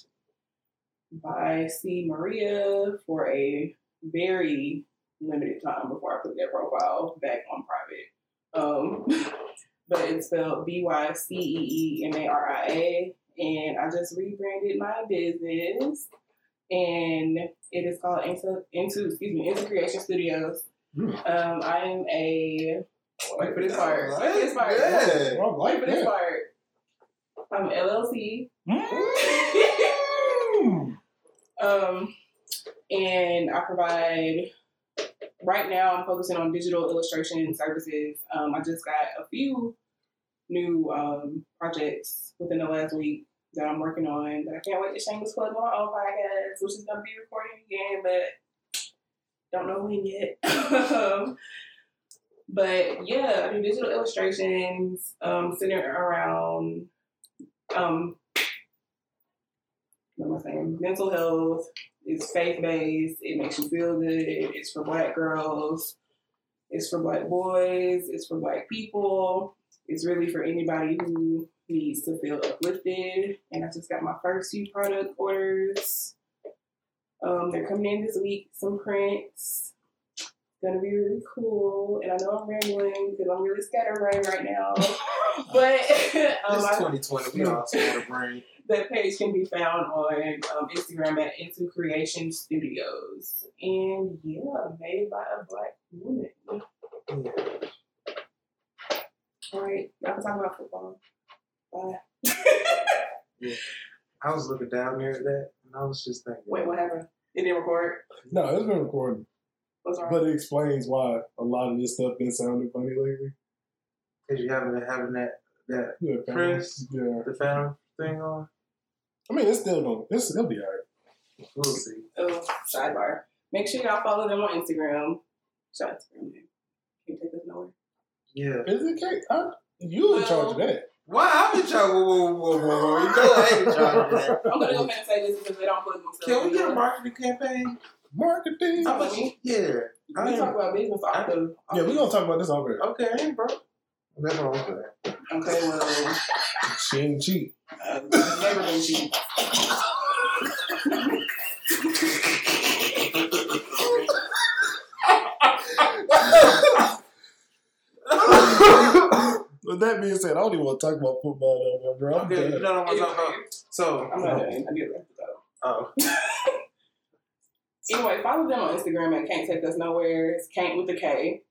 by C Maria for a very limited time before I put that profile back on private. Um, but it's spelled B Y C E E M A R I A, and I just rebranded my business, and it is called Into Into excuse me Into Creation Studios. Um, I am a wait for this part. Wait for this part. Yeah. like Wait for this part. I'm LLC. Mm. Um, and I provide. Right now, I'm focusing on digital illustration services. Um, I just got a few new um, projects within the last week that I'm working on that I can't wait to shameless plug on my own podcast, which is going to be recording again, but don't know when yet. Um, but yeah, I do digital illustrations um, centered around um, what am I saying? Mental health. It's faith based. It makes you feel good. It's for black girls. It's for black boys. It's for black people. It's really for anybody who needs to feel uplifted. And I just got my first few product orders. Um, they're coming in this week. Some prints. Gonna be really cool. And I know I'm rambling because I'm really scatterbrained right now. but um, It's I- 2020. We all brain. that page can be found on um, Instagram at Into Creation Studios. And yeah, made by a black woman. Yeah. All right, y'all can talk about football. Bye. I was looking down there at that, and I was just thinking. Wait, what happened? It didn't record. No, it's been recording, What's wrong? but it explains why a lot of this stuff been sounding funny lately. Because you haven't been having that that Yeah, Chris? Yeah, the Phantom thing on. I mean, it's still going. It's it'll be alright. We'll see. oh, sidebar. Make sure y'all follow them on Instagram. Shout out to them. Can't take us nowhere. Yeah. Is it? Kate? I, you in charge of that? Why I'm in charge? Whoa, whoa, whoa, whoa, whoa! You know I ain't in charge of that. I'm gonna go ahead and say this because they don't put themselves. Can we get a marketing campaign? Marketing. How much? Yeah. I we talk about business off the. Yeah, we're gonna talk about this over. Okay, bro. ain't broke. That's what Okay, well, She ain't cheap. uh, never been cheap. With that being said, I don't even want to talk about football no more, bro. I'm Okay, you done. know what I'm talking about. So, I'm not done. I did that though. oh, Anyway, follow them on Instagram at Can't Take Us Nowhere. It's Can't with a K.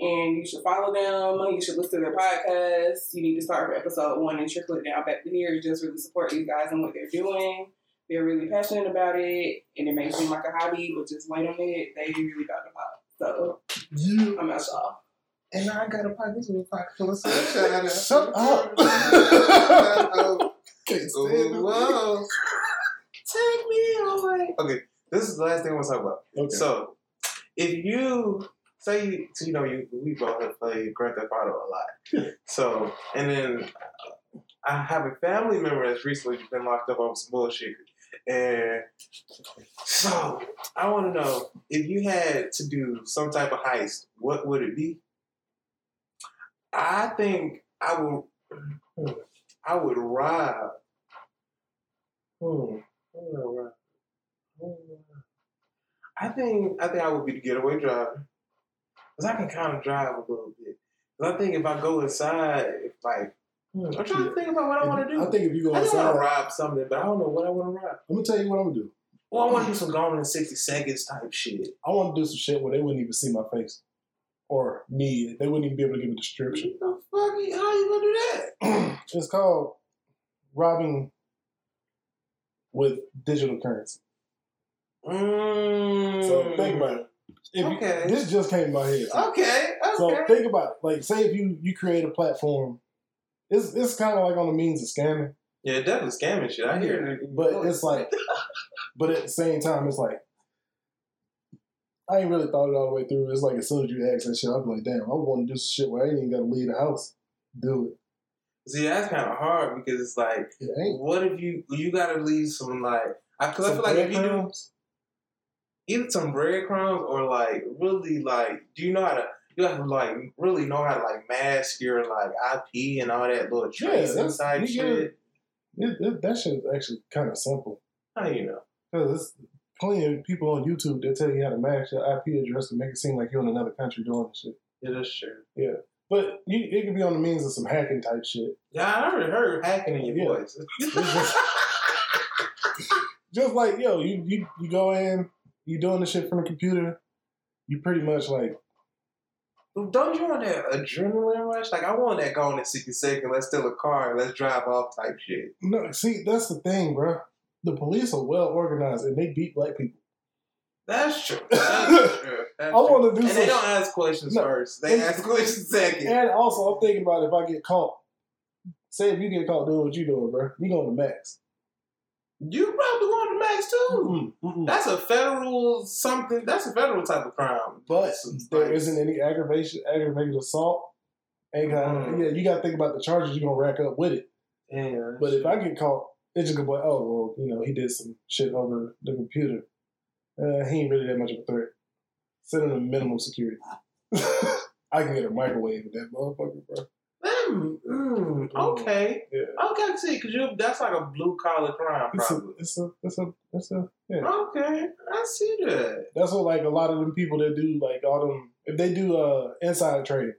And you should follow them. You should listen to their podcast. You need to start with episode one and trickle it down back to here. Just really support these guys and what they're doing. They're really passionate about it, and it may seem like a hobby, but just wait on it. They really about to pop. So You I'm out y'all. And now I got a pocket with a pocket full of sunshine. Shut up. oh, can't stand it. whoa. Take me away. Okay, this is the last thing I want to talk about. Okay. So, if you say, you, so you know, you we both have played Grand Theft Auto a lot. so, and then uh, I have a family member that's recently been locked up over some bullshit. And so, I want to know if you had to do some type of heist, what would it be? I think I would. I would rob. Hmm. I rob? What would I rob? I think I think I would be the getaway driver, cause I can kind of drive a little bit. 'Cause I think if I go inside, if like hmm, I'm trying to think about what I want to do. I think if you go I just want to rob something, but I don't know what I want to rob. I'm gonna tell you what I'm gonna do. Well, I want to do some gone in sixty seconds type shit. I want to do some shit where they wouldn't even see my face or me. They wouldn't even be able to give a description. What the fuck? How you gonna do that? it's called robbing with digital currency. Mm. So think about it. If you- Okay. this just came to my head. Okay. Okay. So think about it. Like, say if you you create a platform, it's it's kind of like on the means of scamming, yeah, definitely scamming shit. I hear it. but it's like, but at the same time, it's like. I ain't really thought it all the way through. It's like as soon as you ask that shit, be like, damn, I want to do some shit where I ain't even got to leave the house. Do it. See, that's kind of hard because it's like, It what if you you gotta leave some like? I, cause I feel like if you do either some breadcrumbs or like really like, do you know how to? You have to like really know how to like mask your like IP and all that little Yeah, trace that's- inside shit. It, it, that shit is actually kind of simple. How you know? Because it's plenty of people on YouTube that tell you how to mask your IP address to make it seem like you're in another country doing this shit. Yeah, that's true. Yeah. But you, it could be on the means of some hacking type shit. Yeah, I already heard hacking in your Yeah. voice. Just like, yo, you, you, you go in, you doing the shit from the computer, you pretty much like, Don't you want that adrenaline rush? Like I want that going in sixty seconds. Let's steal a car let's drive off type shit. no, see, that's the thing, bro. The police are well organized and they beat black people. That's true. That's true. That's I want to do And they don't ask questions No. first. They And- ask questions second. And also, I'm thinking about if I get caught. Say if you get caught doing what you doing, bro, you going to max. You probably want to max too. Mm-mm, mm-mm. That's a federal something. That's a federal type of crime. But there isn't any aggravation, aggravated assault. Ain't got, Mm. yeah, you got to think about the charges you're gonna rack up with it. Yeah. But if I get caught, it's just gonna be like, oh well, you know, he did some shit over the computer. Uh, he ain't really that much of a threat. Send him to minimum security. I can get a microwave with that motherfucker, bro. Mm, mm, okay. Yeah. Okay, I see, because you that's like a blue collar crime, It's a, probably. it's a, it's a, it's a, yeah. Okay, I see that. That's what like a lot of them people that do like all them if they do uh inside trading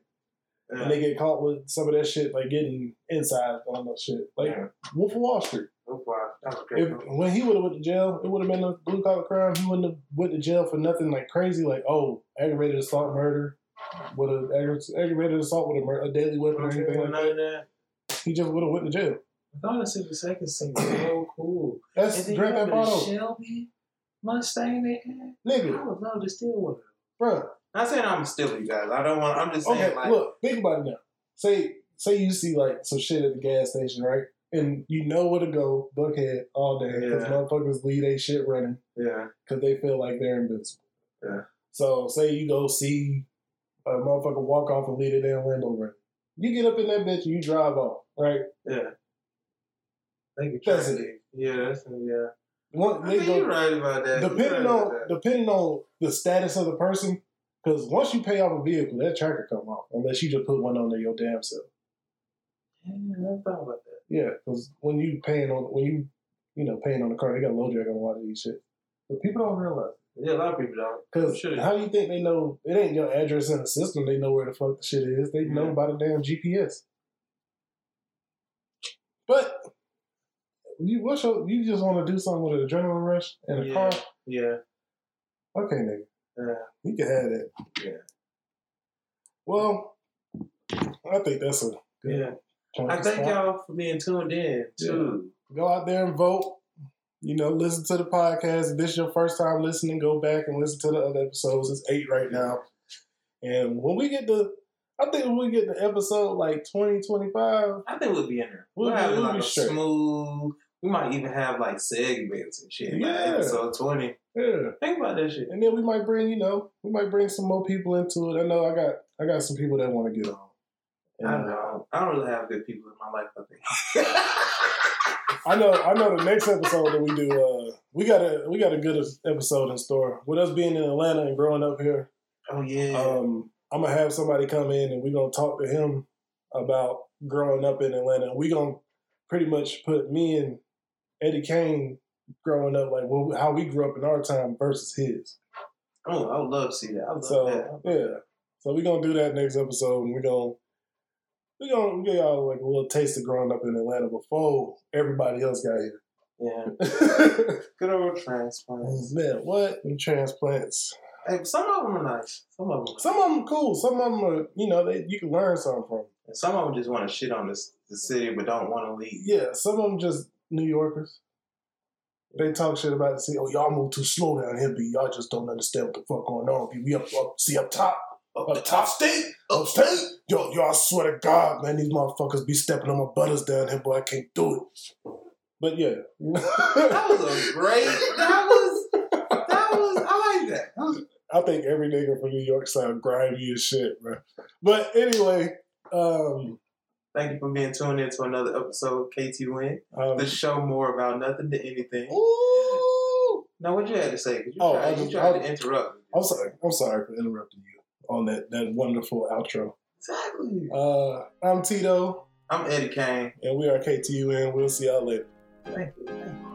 Yeah. and they get caught with some of that shit like getting inside on that shit like. Wolf of Wall Street. Oh, wow. That was great. If when he would have went to jail, it would have been a blue collar crime. He wouldn't have went to jail for nothing like crazy, like oh aggravated assault murder, with a aggravated assault with a, mur- a deadly weapon or anything like that. He just would have went to jail. Dawn City Seconds seems so cool. That's And then Grand you Theft remember the Auto, Shelby Mustang they had? nigga, I would love to steal one. bro. Not saying I'm stealing you guys. I don't want. I'm just saying Okay, like. look, think about it now. Say, say you see like some shit at the gas station, right? And you know where to go, Buckhead, all day, because Yeah. motherfuckers leave they shit running Yeah. because they feel like they're invincible. Yeah. So, say you go see a motherfucker walk off and leave their damn Lambo running. You get up in that bitch and you drive off, right? Yeah. Thank you. That's Tracy. Yeah. That's yeah. One, I they think go, you're right about that. Depending right on that. depending on the status of the person, because once you pay off a vehicle, that tracker come off unless you just put one on there your damn self. Yeah, I thought about that. Yeah, because when you paying on when you you know paying on the car, they got LoJack on a lot of these shit. But people don't realize Yeah, a lot of people don't. because Sure. how do you think they know? It ain't your address in the system. They know where the fuck the shit is. They know Yeah. by the damn GPS. But you what's your, you just want to do something with an adrenaline rush in a Yeah. car? Yeah. Okay, nigga, Yeah. you can have that. Yeah. Well, I think that's a good Yeah. Point I thank start. y'all for being tuned in too. go out there and vote. You know, listen to the podcast. If this is your first time listening, go back and listen to the other episodes. It's eight right now. And when we get to, I think when we get to episode like 20, 25, I think we'll be in there. We'll We'll, have we'll like a straight. smooth. We might even have like segments and shit. Yeah. Yeah. episode twenty. yeah. Think about that shit. And then we might bring, you know, we might bring some more people into it. I know I got, I got some people that want to get on. And, I uh, don't. I don't really have good people in my life. I think. I know, I know. The next episode that we do, uh, we got a, we got a good episode in store. With us being in Atlanta and growing up here, oh yeah. Um, I'm gonna have somebody come in and we're gonna talk to him about growing up in Atlanta. We're gonna pretty much put me and Eddie Kane growing up, like well, how we grew up in our time versus his. oh, I would love to see that. I love So that. yeah, so we're gonna do that next episode, and we're gonna we're gonna give y'all like a little taste of growing up in Atlanta before everybody else got here. Yeah. Good old transplants. Oh, man, what and transplants? Hey, some of them are nice. Some of them. Some of them cool. Some of them are, you know, they you can learn something from. And some of them just want to shit on this the city, but don't want to leave. Yeah, some of them just New Yorkers. They talk shit about the city. Oh, y'all move too slow down here, B. Y'all just don't understand what the fuck going on. B. We up, up, see up top, Up top state, up state. Yo, yo, I swear to God, man, these motherfuckers be stepping on my butters down here, boy. I can't do it. But yeah, That was a great. That was. That was. I like that. That was- I think every nigga from New York sound grimy as shit, bro. But anyway, um, Thank you for being tuned in to another episode of KTUN. um The show more about nothing to anything. ooh, Now, what you had to say? you Oh, tried, I you tried I- to interrupt. I'm sorry. I'm sorry for interrupting you on that that wonderful outro. Exactly. Uh, I'm Tito, I'm Eddie Kane. and we are KTUN. We'll see y'all later. Thank you. Thank you.